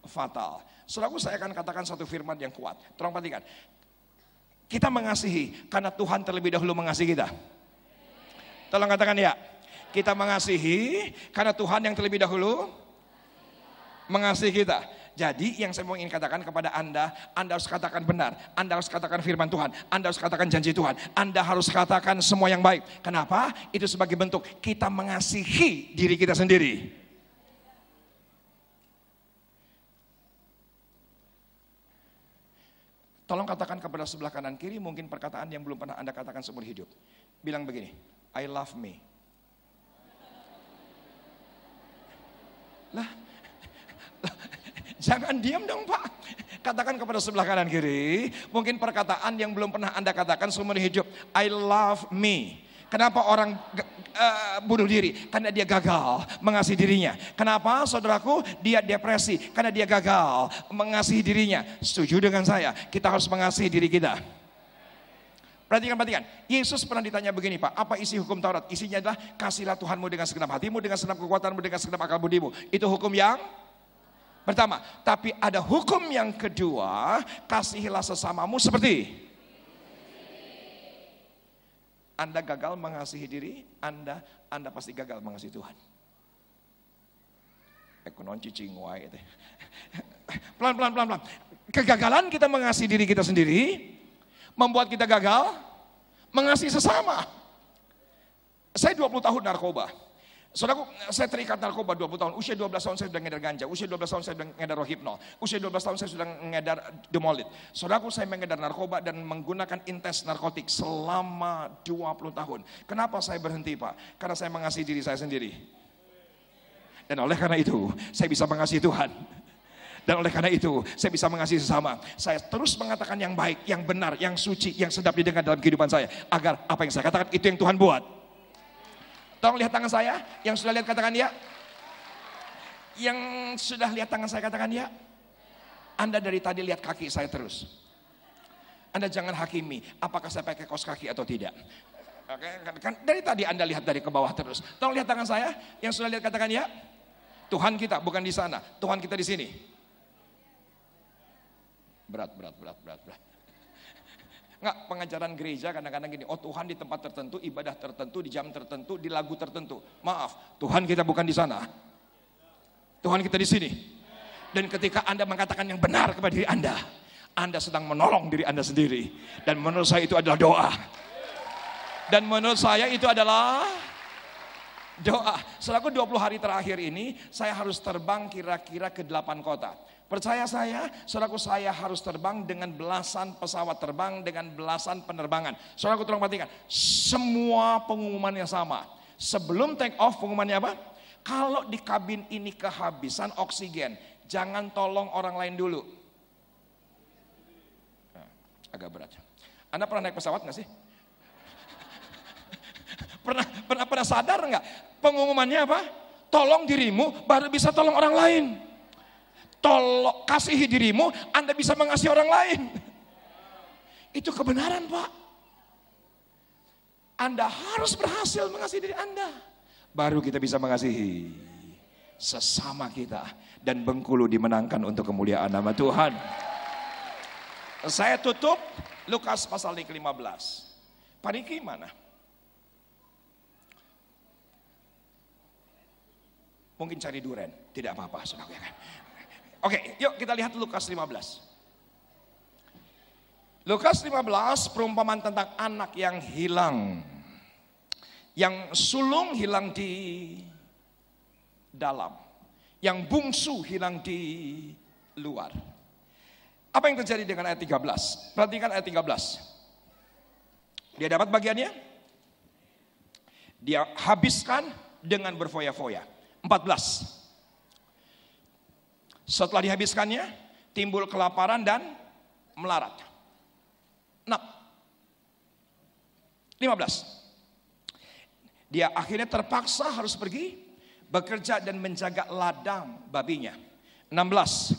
Speaker 1: fatal. Saudaraku, saya akan katakan satu firman yang kuat. Tolong perhatikan. Kita mengasihi karena Tuhan terlebih dahulu mengasihi kita. Tolong katakan ya. Kita mengasihi karena Tuhan yang terlebih dahulu mengasihi kita. Jadi yang saya mau ingin katakan kepada Anda, Anda harus katakan benar, Anda harus katakan firman Tuhan, Anda harus katakan janji Tuhan, Anda harus katakan semua yang baik. Kenapa? Itu sebagai bentuk kita mengasihi diri kita sendiri. Tolong katakan kepada sebelah kanan kiri mungkin perkataan yang belum pernah Anda katakan seumur hidup. Bilang begini, I love me. Lah, [laughs] jangan diam dong Pak. Katakan kepada sebelah kanan kiri, mungkin perkataan yang belum pernah Anda katakan seumur hidup. I love me. Kenapa orang uh, bunuh diri? Karena dia gagal mengasihi dirinya. Kenapa saudaraku? Dia depresi karena dia gagal mengasihi dirinya. Setuju dengan saya? Kita harus mengasihi diri kita. Perhatikan, perhatikan. Yesus pernah ditanya begini Pak, apa isi hukum Taurat? Isinya adalah kasihlah Tuhanmu dengan segenap hatimu, dengan segenap kekuatanmu, dengan segenap akal budimu. Itu hukum yang pertama. Tapi ada hukum yang kedua, kasihilah sesamamu seperti Anda gagal mengasihi diri, Anda Anda pasti gagal mengasihi Tuhan. Ekonon cicing [laughs] Pelan pelan pelan pelan. Kegagalan kita mengasihi diri kita sendiri membuat kita gagal mengasihi sesama. Saya 20 tahun narkoba. Saudaraku, saya terikat narkoba 20 tahun. Usia 12 tahun saya sudah ngedar ganja. Usia 12 tahun saya sudah ngedar rohipno. Usia 12 tahun saya sudah ngedar demolit. Saudaraku, saya mengedar narkoba dan menggunakan intens narkotik selama 20 tahun. Kenapa saya berhenti, Pak? Karena saya mengasihi diri saya sendiri. Dan oleh karena itu, saya bisa mengasihi Tuhan. Dan oleh karena itu, saya bisa mengasihi sesama. Saya terus mengatakan yang baik, yang benar, yang suci, yang sedap didengar dalam kehidupan saya. Agar apa yang saya katakan itu yang Tuhan buat. Tolong lihat tangan saya, yang sudah lihat katakan ya. Yang sudah lihat tangan saya katakan ya. Anda dari tadi lihat kaki saya terus. Anda jangan hakimi apakah saya pakai kos kaki atau tidak. Oke, kan, kan dari tadi Anda lihat dari ke bawah terus. Tolong lihat tangan saya, yang sudah lihat katakan ya. Tuhan kita bukan di sana, Tuhan kita di sini. Berat, berat, berat, berat, berat. Enggak, pengajaran gereja kadang-kadang gini, oh Tuhan di tempat tertentu, ibadah tertentu, di jam tertentu, di lagu tertentu. Maaf, Tuhan kita bukan di sana. Tuhan kita di sini. Dan ketika Anda mengatakan yang benar kepada diri Anda, Anda sedang menolong diri Anda sendiri. Dan menurut saya itu adalah doa. Dan menurut saya itu adalah doa. Selaku 20 hari terakhir ini, saya harus terbang kira-kira ke 8 kota. Percaya saya, saudaraku saya harus terbang dengan belasan pesawat terbang dengan belasan penerbangan. Saudaraku tolong perhatikan, semua pengumumannya sama. Sebelum take off pengumumannya apa? Kalau di kabin ini kehabisan oksigen, jangan tolong orang lain dulu. Nah, agak berat. Anda pernah naik pesawat nggak sih? [laughs] pernah, pernah pernah sadar nggak? Pengumumannya apa? Tolong dirimu, baru bisa tolong orang lain tolong kasihi dirimu, Anda bisa mengasihi orang lain. Itu kebenaran Pak. Anda harus berhasil mengasihi diri Anda. Baru kita bisa mengasihi sesama kita. Dan Bengkulu dimenangkan untuk kemuliaan nama Tuhan. Saya tutup Lukas pasal ke-15. Pariki mana? Mungkin cari duren, tidak apa-apa, saudara kan. Oke, yuk kita lihat Lukas 15. Lukas 15 perumpamaan tentang anak yang hilang. Yang sulung hilang di dalam. Yang bungsu hilang di luar. Apa yang terjadi dengan ayat 13? Perhatikan ayat 13. Dia dapat bagiannya. Dia habiskan dengan berfoya-foya. 14. Setelah dihabiskannya, timbul kelaparan dan melarat. Nah, 15. Dia akhirnya terpaksa harus pergi bekerja dan menjaga ladang babinya. 16.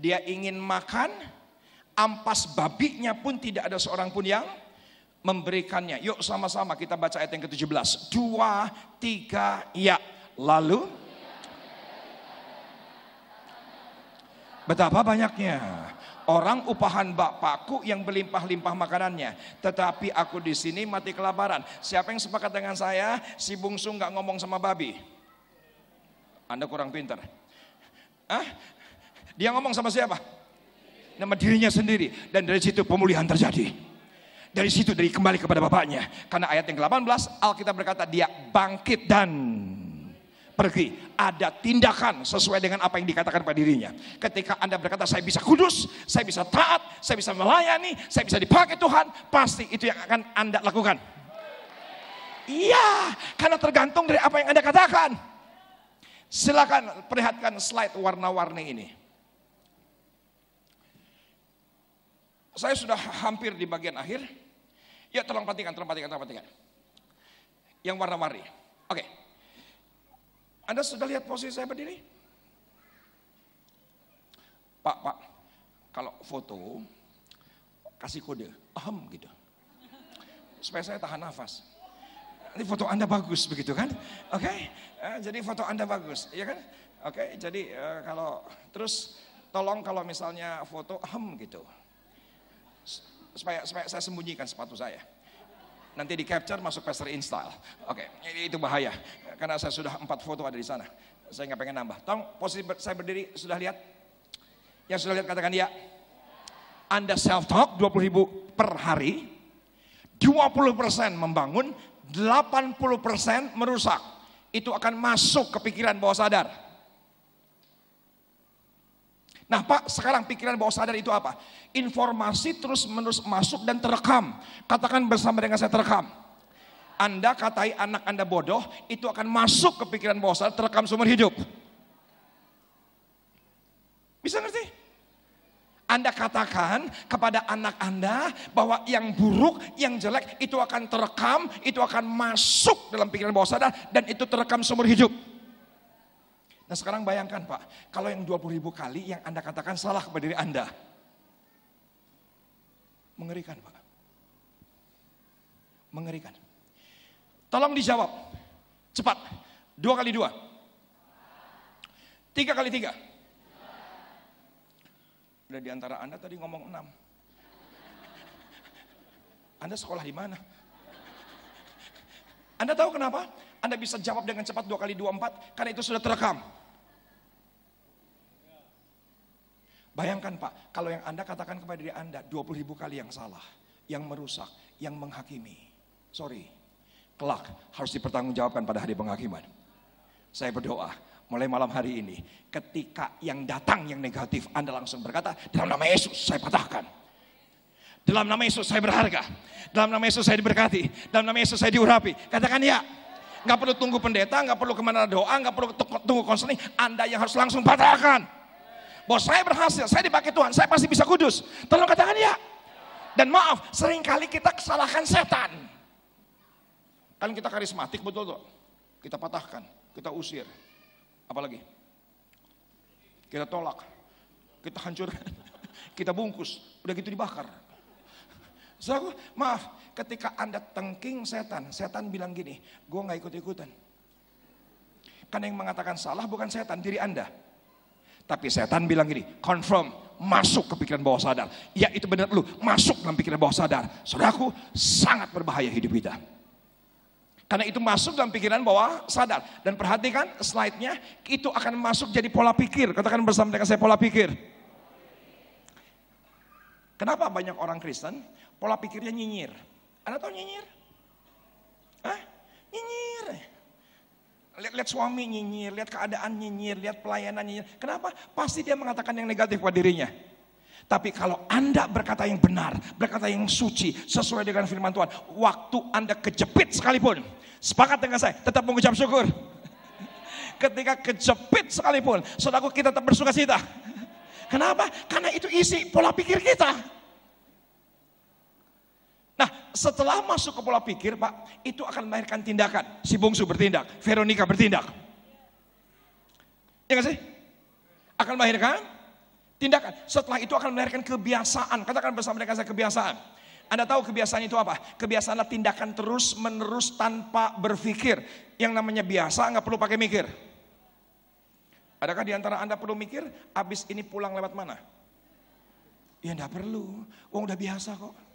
Speaker 1: Dia ingin makan, ampas babinya pun tidak ada seorang pun yang memberikannya. Yuk sama-sama kita baca ayat yang ke-17. Dua, tiga, ya. Lalu Betapa banyaknya orang upahan bapakku yang berlimpah-limpah makanannya. Tetapi aku di sini mati kelaparan. Siapa yang sepakat dengan saya? Si bungsu nggak ngomong sama babi. Anda kurang pintar. Ah, dia ngomong sama siapa? Nama dirinya sendiri. Dan dari situ pemulihan terjadi. Dari situ dari kembali kepada bapaknya. Karena ayat yang ke-18 Alkitab berkata dia bangkit dan pergi. Ada tindakan sesuai dengan apa yang dikatakan pada dirinya. Ketika Anda berkata saya bisa kudus, saya bisa taat, saya bisa melayani, saya bisa dipakai Tuhan, pasti itu yang akan Anda lakukan. Iya, karena tergantung dari apa yang Anda katakan. Silakan perlihatkan slide warna-warni ini. Saya sudah hampir di bagian akhir. Ya tolong perhatikan, tolong perhatikan, tolong perhatikan. Yang warna-warni. Oke. Anda sudah lihat posisi saya berdiri? Pak, Pak, kalau foto kasih kode, ahem gitu. Supaya saya tahan nafas. Ini foto Anda bagus begitu kan? Oke, okay? eh, jadi foto Anda bagus, ya kan? Oke, okay? jadi uh, kalau terus tolong kalau misalnya foto ahem gitu. Supaya, supaya saya sembunyikan sepatu saya nanti di capture masuk pastor install. Oke, okay, itu bahaya karena saya sudah empat foto ada di sana. Saya nggak pengen nambah. Tolong posisi saya berdiri sudah lihat? Yang sudah lihat katakan ya. Anda self talk 20 ribu per hari, 20% membangun, 80% merusak. Itu akan masuk ke pikiran bawah sadar. Nah Pak, sekarang pikiran bawah sadar itu apa? Informasi terus menerus masuk dan terekam. Katakan bersama dengan saya terekam. Anda katai anak Anda bodoh, itu akan masuk ke pikiran bawah sadar, terekam seumur hidup. Bisa ngerti? Anda katakan kepada anak Anda bahwa yang buruk, yang jelek itu akan terekam, itu akan masuk dalam pikiran bawah sadar dan itu terekam seumur hidup. Nah sekarang bayangkan Pak, kalau yang 20 ribu kali yang Anda katakan salah kepada diri Anda. Mengerikan Pak. Mengerikan. Tolong dijawab. Cepat. Dua kali dua. Tiga kali tiga. Udah di antara Anda tadi ngomong enam. Anda sekolah di mana? Anda tahu kenapa? Anda bisa jawab dengan cepat dua kali dua empat karena itu sudah terekam. Bayangkan Pak, kalau yang Anda katakan kepada diri Anda 20 ribu kali yang salah, yang merusak, yang menghakimi. Sorry, kelak harus dipertanggungjawabkan pada hari penghakiman. Saya berdoa, mulai malam hari ini, ketika yang datang yang negatif, Anda langsung berkata, dalam nama Yesus saya patahkan. Dalam nama Yesus saya berharga. Dalam nama Yesus saya diberkati. Dalam nama Yesus saya diurapi. Katakan ya. Nggak perlu tunggu pendeta, nggak perlu ke mana doa, nggak perlu tunggu konseling. Anda yang harus langsung patahkan bahwa saya berhasil, saya dipakai Tuhan, saya pasti bisa kudus. Tolong katakan ya. Dan maaf, sering kali kita kesalahan setan. Kan kita karismatik betul tuh. Kita patahkan, kita usir. Apalagi? Kita tolak, kita hancurkan, [laughs] kita bungkus, udah gitu dibakar. So, maaf, ketika Anda tengking setan, setan bilang gini, gue gak ikut-ikutan. Karena yang mengatakan salah bukan setan, diri Anda. Tapi setan bilang gini, confirm, masuk ke pikiran bawah sadar. Ya itu benar lu, masuk dalam pikiran bawah sadar. Saudaraku, sangat berbahaya hidup kita. Karena itu masuk dalam pikiran bawah sadar. Dan perhatikan slide-nya, itu akan masuk jadi pola pikir. Katakan bersama dengan saya pola pikir. Kenapa banyak orang Kristen pola pikirnya nyinyir? Anda tahu nyinyir? Hah? Nyinyir. Lihat-lihat suami nyinyir, lihat keadaan nyinyir, lihat pelayanan nyinyir. Kenapa? Pasti dia mengatakan yang negatif pada dirinya. Tapi kalau Anda berkata yang benar, berkata yang suci, sesuai dengan firman Tuhan, waktu Anda kejepit sekalipun, sepakat dengan saya, tetap mengucap syukur. [laughs] Ketika kejepit sekalipun, saudaraku kita tetap bersuka cita. Kenapa? Karena itu isi pola pikir kita. Nah, setelah masuk ke pola pikir, Pak, itu akan melahirkan tindakan. Si bungsu bertindak, Veronica bertindak. Ya gak sih? Akan melahirkan tindakan. Setelah itu akan melahirkan kebiasaan. Katakan bersama dengan saya kebiasaan. Anda tahu kebiasaan itu apa? Kebiasaan adalah tindakan terus menerus tanpa berpikir. Yang namanya biasa nggak perlu pakai mikir. Adakah di antara Anda perlu mikir, abis ini pulang lewat mana? Ya enggak perlu, Wong udah biasa kok.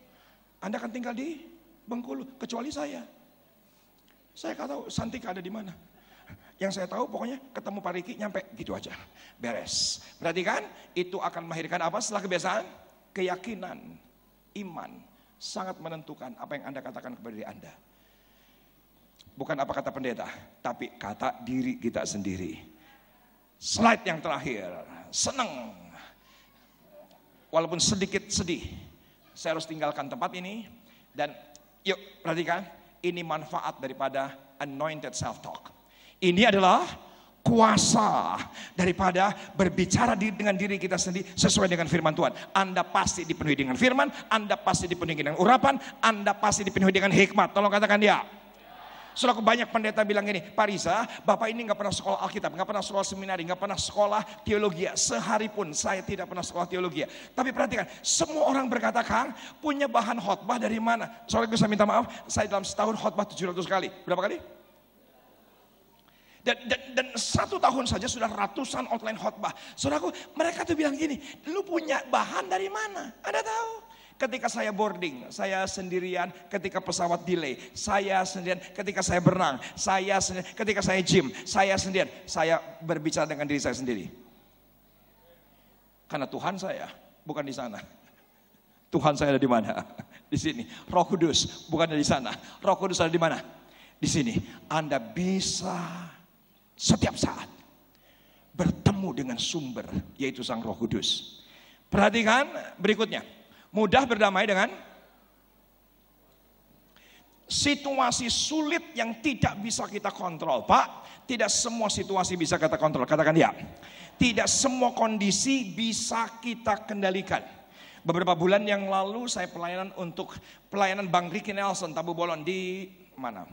Speaker 1: Anda kan tinggal di Bengkulu, kecuali saya. Saya nggak tahu Santika ada di mana. Yang saya tahu pokoknya ketemu Pak Riki nyampe gitu aja. Beres. Berarti kan itu akan melahirkan apa setelah kebiasaan? Keyakinan, iman. Sangat menentukan apa yang Anda katakan kepada diri Anda. Bukan apa kata pendeta, tapi kata diri kita sendiri. Slide yang terakhir, senang walaupun sedikit sedih, saya harus tinggalkan tempat ini dan yuk perhatikan, ini manfaat daripada anointed self talk. Ini adalah kuasa daripada berbicara dengan diri kita sendiri sesuai dengan firman Tuhan. Anda pasti dipenuhi dengan firman, Anda pasti dipenuhi dengan urapan, Anda pasti dipenuhi dengan hikmat. Tolong katakan dia. Selaku banyak pendeta bilang gini, Pak Riza, Bapak ini nggak pernah sekolah Alkitab, nggak pernah sekolah seminari, nggak pernah sekolah teologi. Sehari pun saya tidak pernah sekolah teologi. Tapi perhatikan, semua orang berkata, Kang, punya bahan khotbah dari mana? Soalnya saya minta maaf, saya dalam setahun khotbah 700 kali. Berapa kali? Dan, dan, dan satu tahun saja sudah ratusan outline khotbah. Saudaraku, mereka tuh bilang gini, lu punya bahan dari mana? Anda tahu? Ketika saya boarding, saya sendirian. Ketika pesawat delay, saya sendirian. Ketika saya berenang, saya sendirian. Ketika saya gym, saya sendirian. Saya berbicara dengan diri saya sendiri. Karena Tuhan saya bukan di sana. Tuhan saya ada di mana? Di sini. Roh Kudus bukan ada di sana. Roh Kudus ada di mana? Di sini. Anda bisa setiap saat bertemu dengan sumber yaitu Sang Roh Kudus. Perhatikan berikutnya. Mudah berdamai dengan situasi sulit yang tidak bisa kita kontrol. Pak, tidak semua situasi bisa kita kontrol. Katakan ya. Tidak semua kondisi bisa kita kendalikan. Beberapa bulan yang lalu saya pelayanan untuk pelayanan Bang Ricky Nelson Tabu Bolon di mana?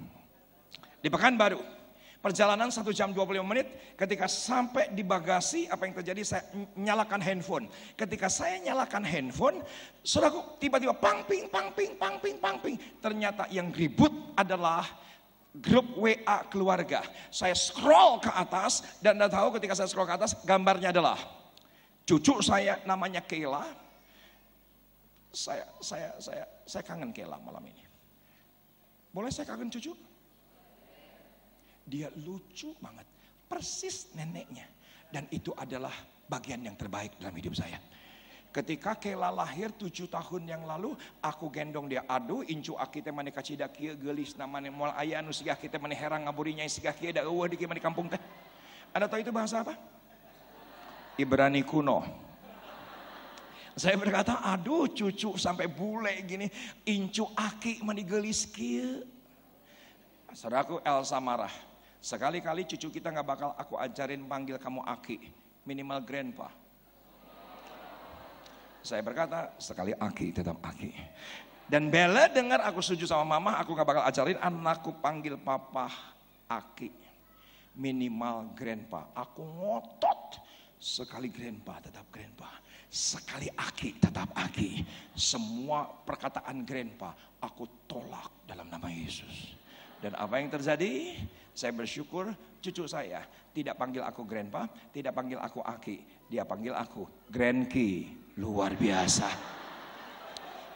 Speaker 1: Di Pekanbaru. Perjalanan satu jam 25 menit, ketika sampai di bagasi, apa yang terjadi? Saya nyalakan handphone. Ketika saya nyalakan handphone, saudaraku tiba-tiba pang ping, pang ping, pang ping, pang ping. Ternyata yang ribut adalah grup WA keluarga. Saya scroll ke atas dan Anda tahu ketika saya scroll ke atas gambarnya adalah cucu saya namanya Kela. Saya saya saya saya kangen Kela malam ini. Boleh saya kangen cucu? Dia lucu banget. Persis neneknya. Dan itu adalah bagian yang terbaik dalam hidup saya. Ketika Kela lahir tujuh tahun yang lalu, aku gendong dia. Aduh, incu akite mani kacida kia gelis namanya moal ayah anu sigah kita mani herang ngaburinya sigah kia da eueuh di kampung teh. Anda tahu itu bahasa apa? Ibrani kuno. Saya berkata, aduh cucu sampai bule gini, incu aki mani gelis kia. Saudaraku Elsa marah. Sekali-kali cucu kita nggak bakal aku ajarin panggil kamu Aki, minimal grandpa. Saya berkata, sekali Aki tetap Aki. Dan Bella dengar aku setuju sama mama, aku nggak bakal ajarin anakku panggil papa Aki. Minimal grandpa. Aku ngotot. Sekali grandpa tetap grandpa. Sekali Aki tetap Aki. Semua perkataan grandpa aku tolak dalam nama Yesus. Dan apa yang terjadi? Saya bersyukur cucu saya tidak panggil aku grandpa, tidak panggil aku aki. Dia panggil aku grandki. Luar biasa.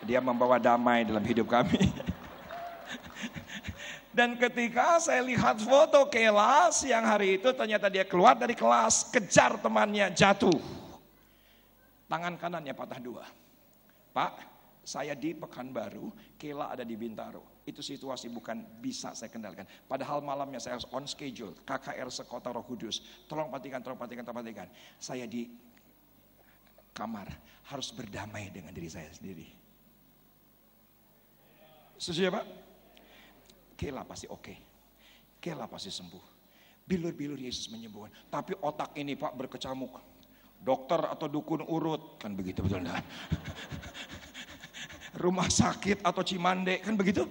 Speaker 1: Dia membawa damai dalam hidup kami. [laughs] Dan ketika saya lihat foto Kela siang hari itu ternyata dia keluar dari kelas, kejar temannya jatuh. Tangan kanannya patah dua. Pak, saya di Pekanbaru, Kela ada di Bintaro itu situasi bukan bisa saya kendalikan. Padahal malamnya saya harus on schedule, KKR sekota roh kudus. Tolong perhatikan, tolong perhatikan, tolong perhatikan. Saya di kamar harus berdamai dengan diri saya sendiri. Setuju ya Pak? Kela pasti oke. Okay. Kela pasti sembuh. Bilur-bilur Yesus menyembuhkan. Tapi otak ini Pak berkecamuk. Dokter atau dukun urut. Kan begitu betul enggak? [laughs] rumah sakit atau Cimande, kan begitu?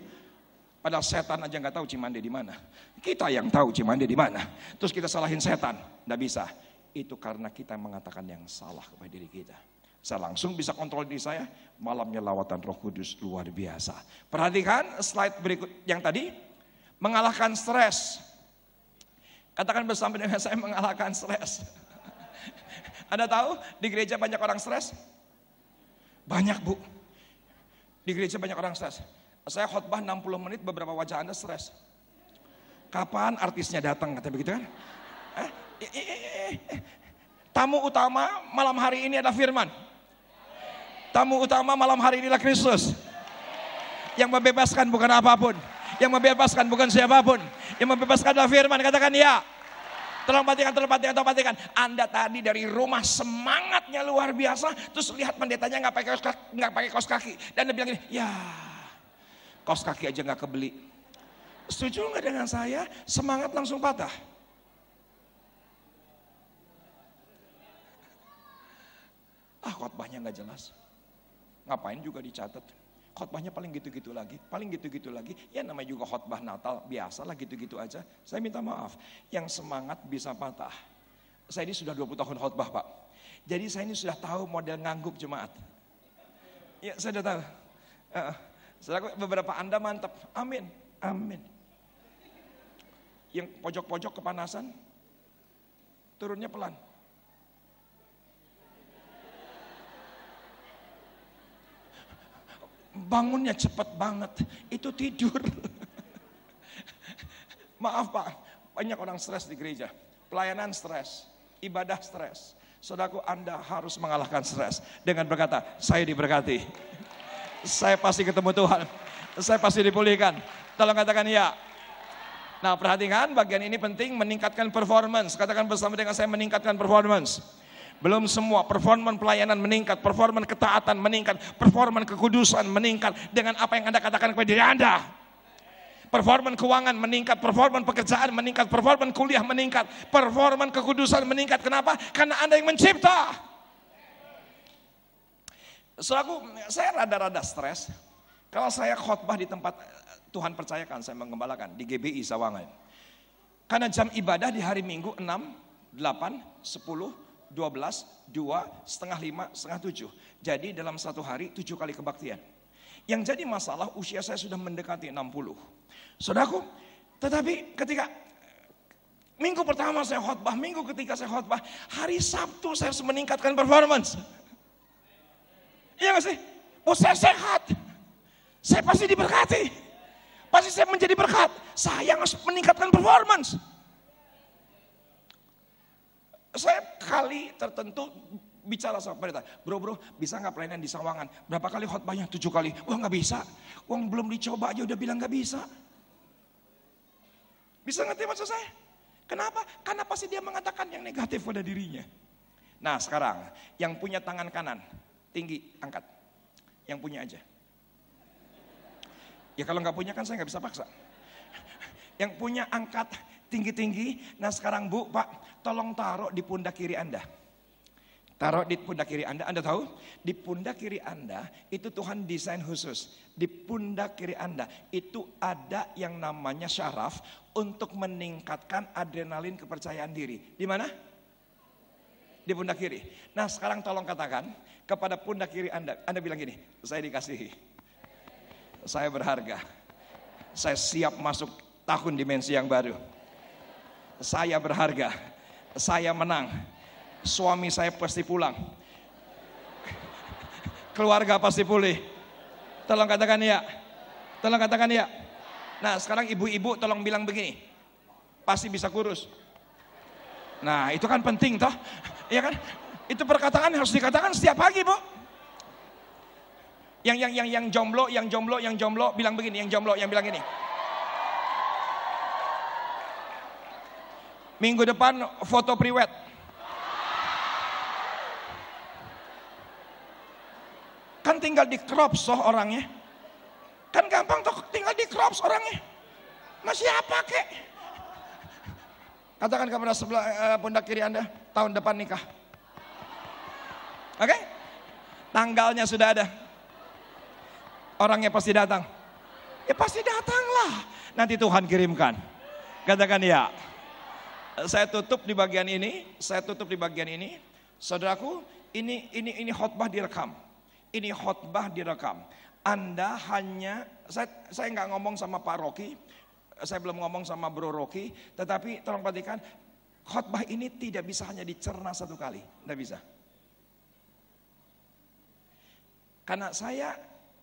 Speaker 1: Padahal setan aja nggak tahu Cimande di mana. Kita yang tahu Cimande di mana. Terus kita salahin setan, nggak bisa. Itu karena kita mengatakan yang salah kepada diri kita. Saya langsung bisa kontrol diri saya. Malamnya lawatan roh kudus luar biasa. Perhatikan slide berikut yang tadi. Mengalahkan stres. Katakan bersama dengan saya mengalahkan stres. Anda tahu di gereja banyak orang stres? Banyak bu. Di gereja banyak orang stres. Saya khotbah 60 menit beberapa wajah Anda stres. Kapan artisnya datang kata begitu kan? Eh, eh, eh, eh. Tamu utama malam hari ini adalah firman. Tamu utama malam hari ini adalah Kristus. Yang membebaskan bukan apa pun. Yang membebaskan bukan siapa pun. Yang membebaskan adalah firman. Katakan ya. Tolong perhatikan, tolong perhatikan, tolong perhatikan. Anda tadi dari rumah semangatnya luar biasa, terus lihat pendetanya nggak pakai kaos kaki, kaki, dan dia bilang gini, ya kaos kaki aja nggak kebeli. Setuju nggak dengan saya? Semangat langsung patah. Ah khotbahnya nggak jelas. Ngapain juga dicatat? khotbahnya paling gitu-gitu lagi, paling gitu-gitu lagi. Ya namanya juga khotbah Natal, biasalah gitu-gitu aja. Saya minta maaf, yang semangat bisa patah. Saya ini sudah 20 tahun khotbah Pak. Jadi saya ini sudah tahu model ngangguk jemaat. Ya saya sudah tahu. Uh, saya beberapa Anda mantap, amin, amin. Yang pojok-pojok kepanasan, turunnya pelan. bangunnya cepat banget, itu tidur. Maaf Pak, banyak orang stres di gereja. Pelayanan stres, ibadah stres. Saudaraku Anda harus mengalahkan stres dengan berkata, saya diberkati. Saya pasti ketemu Tuhan. Saya pasti dipulihkan. Tolong katakan ya. Nah perhatikan bagian ini penting meningkatkan performance. Katakan bersama dengan saya meningkatkan performance. Belum semua performan pelayanan meningkat, performan ketaatan meningkat, performan kekudusan meningkat dengan apa yang Anda katakan kepada diri Anda. Performan keuangan meningkat, performan pekerjaan meningkat, performan kuliah meningkat, performan kekudusan meningkat. Kenapa? Karena Anda yang mencipta. Selaku saya rada-rada stres. Kalau saya khotbah di tempat Tuhan percayakan saya mengembalakan di GBI Sawangan. Karena jam ibadah di hari Minggu 6, 8, 10, 12, 2, setengah 5, setengah 7. Jadi dalam satu hari tujuh kali kebaktian. Yang jadi masalah usia saya sudah mendekati 60. Saudaraku, tetapi ketika minggu pertama saya khotbah, minggu ketiga saya khotbah, hari Sabtu saya harus meningkatkan performance. Iya gak sih? Oh saya sehat. Saya pasti diberkati. Pasti saya menjadi berkat. Saya harus meningkatkan performance saya kali tertentu bicara sama pendeta, bro bro bisa nggak pelayanan di Sawangan? Berapa kali khotbahnya? Tujuh kali. Wah nggak bisa. Uang belum dicoba aja udah bilang nggak bisa. Bisa ngerti maksud saya? Kenapa? Karena pasti dia mengatakan yang negatif pada dirinya. Nah sekarang yang punya tangan kanan tinggi angkat, yang punya aja. Ya kalau nggak punya kan saya nggak bisa paksa. Yang punya angkat tinggi-tinggi. Nah sekarang bu, pak, tolong taruh di pundak kiri anda. Taruh di pundak kiri anda, anda tahu? Di pundak kiri anda itu Tuhan desain khusus. Di pundak kiri anda itu ada yang namanya syaraf untuk meningkatkan adrenalin kepercayaan diri. Di mana? Di pundak kiri. Nah sekarang tolong katakan kepada pundak kiri anda, anda bilang gini, saya dikasihi, saya berharga, saya siap masuk tahun dimensi yang baru. Saya berharga, saya menang, suami saya pasti pulang, keluarga pasti pulih. Tolong katakan ya, tolong katakan ya. Nah sekarang ibu-ibu tolong bilang begini, pasti bisa kurus. Nah itu kan penting toh, ya kan? Itu perkataan harus dikatakan setiap pagi bu. Yang yang yang yang jomblo, yang jomblo, yang jomblo bilang begini, yang jomblo yang bilang gini. Minggu depan foto priwet. Kan tinggal di crop soh orangnya. Kan gampang tuh tinggal di crop orangnya. Masih apa kek? Katakan kepada sebelah uh, pundak kiri Anda, tahun depan nikah. Oke? Okay? Tanggalnya sudah ada. Orangnya pasti datang. Ya pasti datanglah. Nanti Tuhan kirimkan. Katakan ya. Saya tutup di bagian ini, saya tutup di bagian ini. Saudaraku, ini ini ini khotbah direkam. Ini khotbah direkam. Anda hanya saya saya nggak ngomong sama Pak Rocky, saya belum ngomong sama Bro Rocky, tetapi tolong perhatikan khotbah ini tidak bisa hanya dicerna satu kali, tidak bisa. Karena saya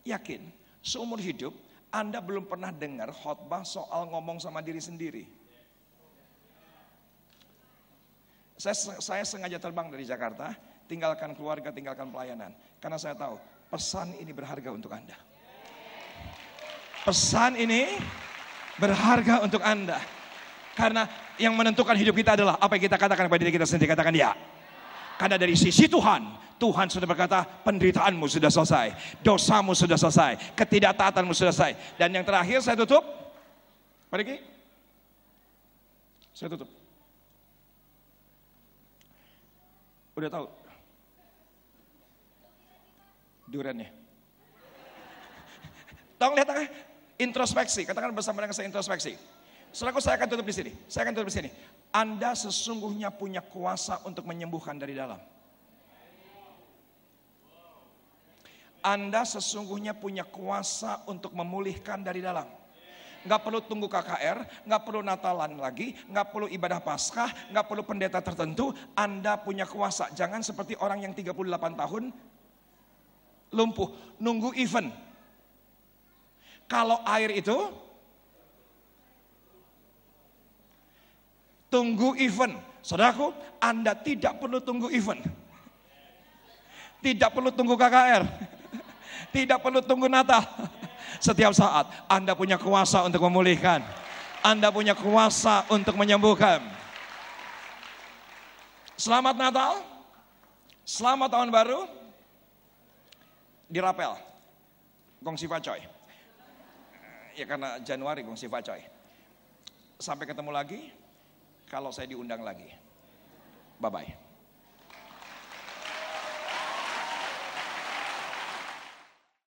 Speaker 1: yakin seumur hidup Anda belum pernah dengar khotbah soal ngomong sama diri sendiri. Saya, saya sengaja terbang dari Jakarta, tinggalkan keluarga, tinggalkan pelayanan. Karena saya tahu pesan ini berharga untuk Anda. Pesan ini berharga untuk Anda. Karena yang menentukan hidup kita adalah apa yang kita katakan kepada diri kita sendiri. Katakan ya. Karena dari sisi Tuhan, Tuhan sudah berkata penderitaanmu sudah selesai. Dosamu sudah selesai. Ketidaktaatanmu sudah selesai. Dan yang terakhir saya tutup. Pergi. Saya tutup. Udah tahu? Durannya. Tolong lihat introspeksi. Katakan bersama dengan saya introspeksi. Setelah saya akan tutup di sini. Saya akan tutup di sini. Anda sesungguhnya punya kuasa untuk menyembuhkan dari dalam. Anda sesungguhnya punya kuasa untuk memulihkan dari dalam nggak perlu tunggu KKR, nggak perlu Natalan lagi, nggak perlu ibadah Paskah, nggak perlu pendeta tertentu, Anda punya kuasa. Jangan seperti orang yang 38 tahun lumpuh, nunggu event. Kalau air itu tunggu event. Saudaraku, Anda tidak perlu tunggu event. Tidak perlu tunggu KKR. Tidak perlu tunggu Natal. Setiap saat Anda punya kuasa untuk memulihkan. Anda punya kuasa untuk menyembuhkan. Selamat Natal. Selamat tahun baru. Di Rapel. Gong Siva Coy. Ya karena Januari Gong Siva Coy. Sampai ketemu lagi. Kalau saya diundang lagi. Bye-bye.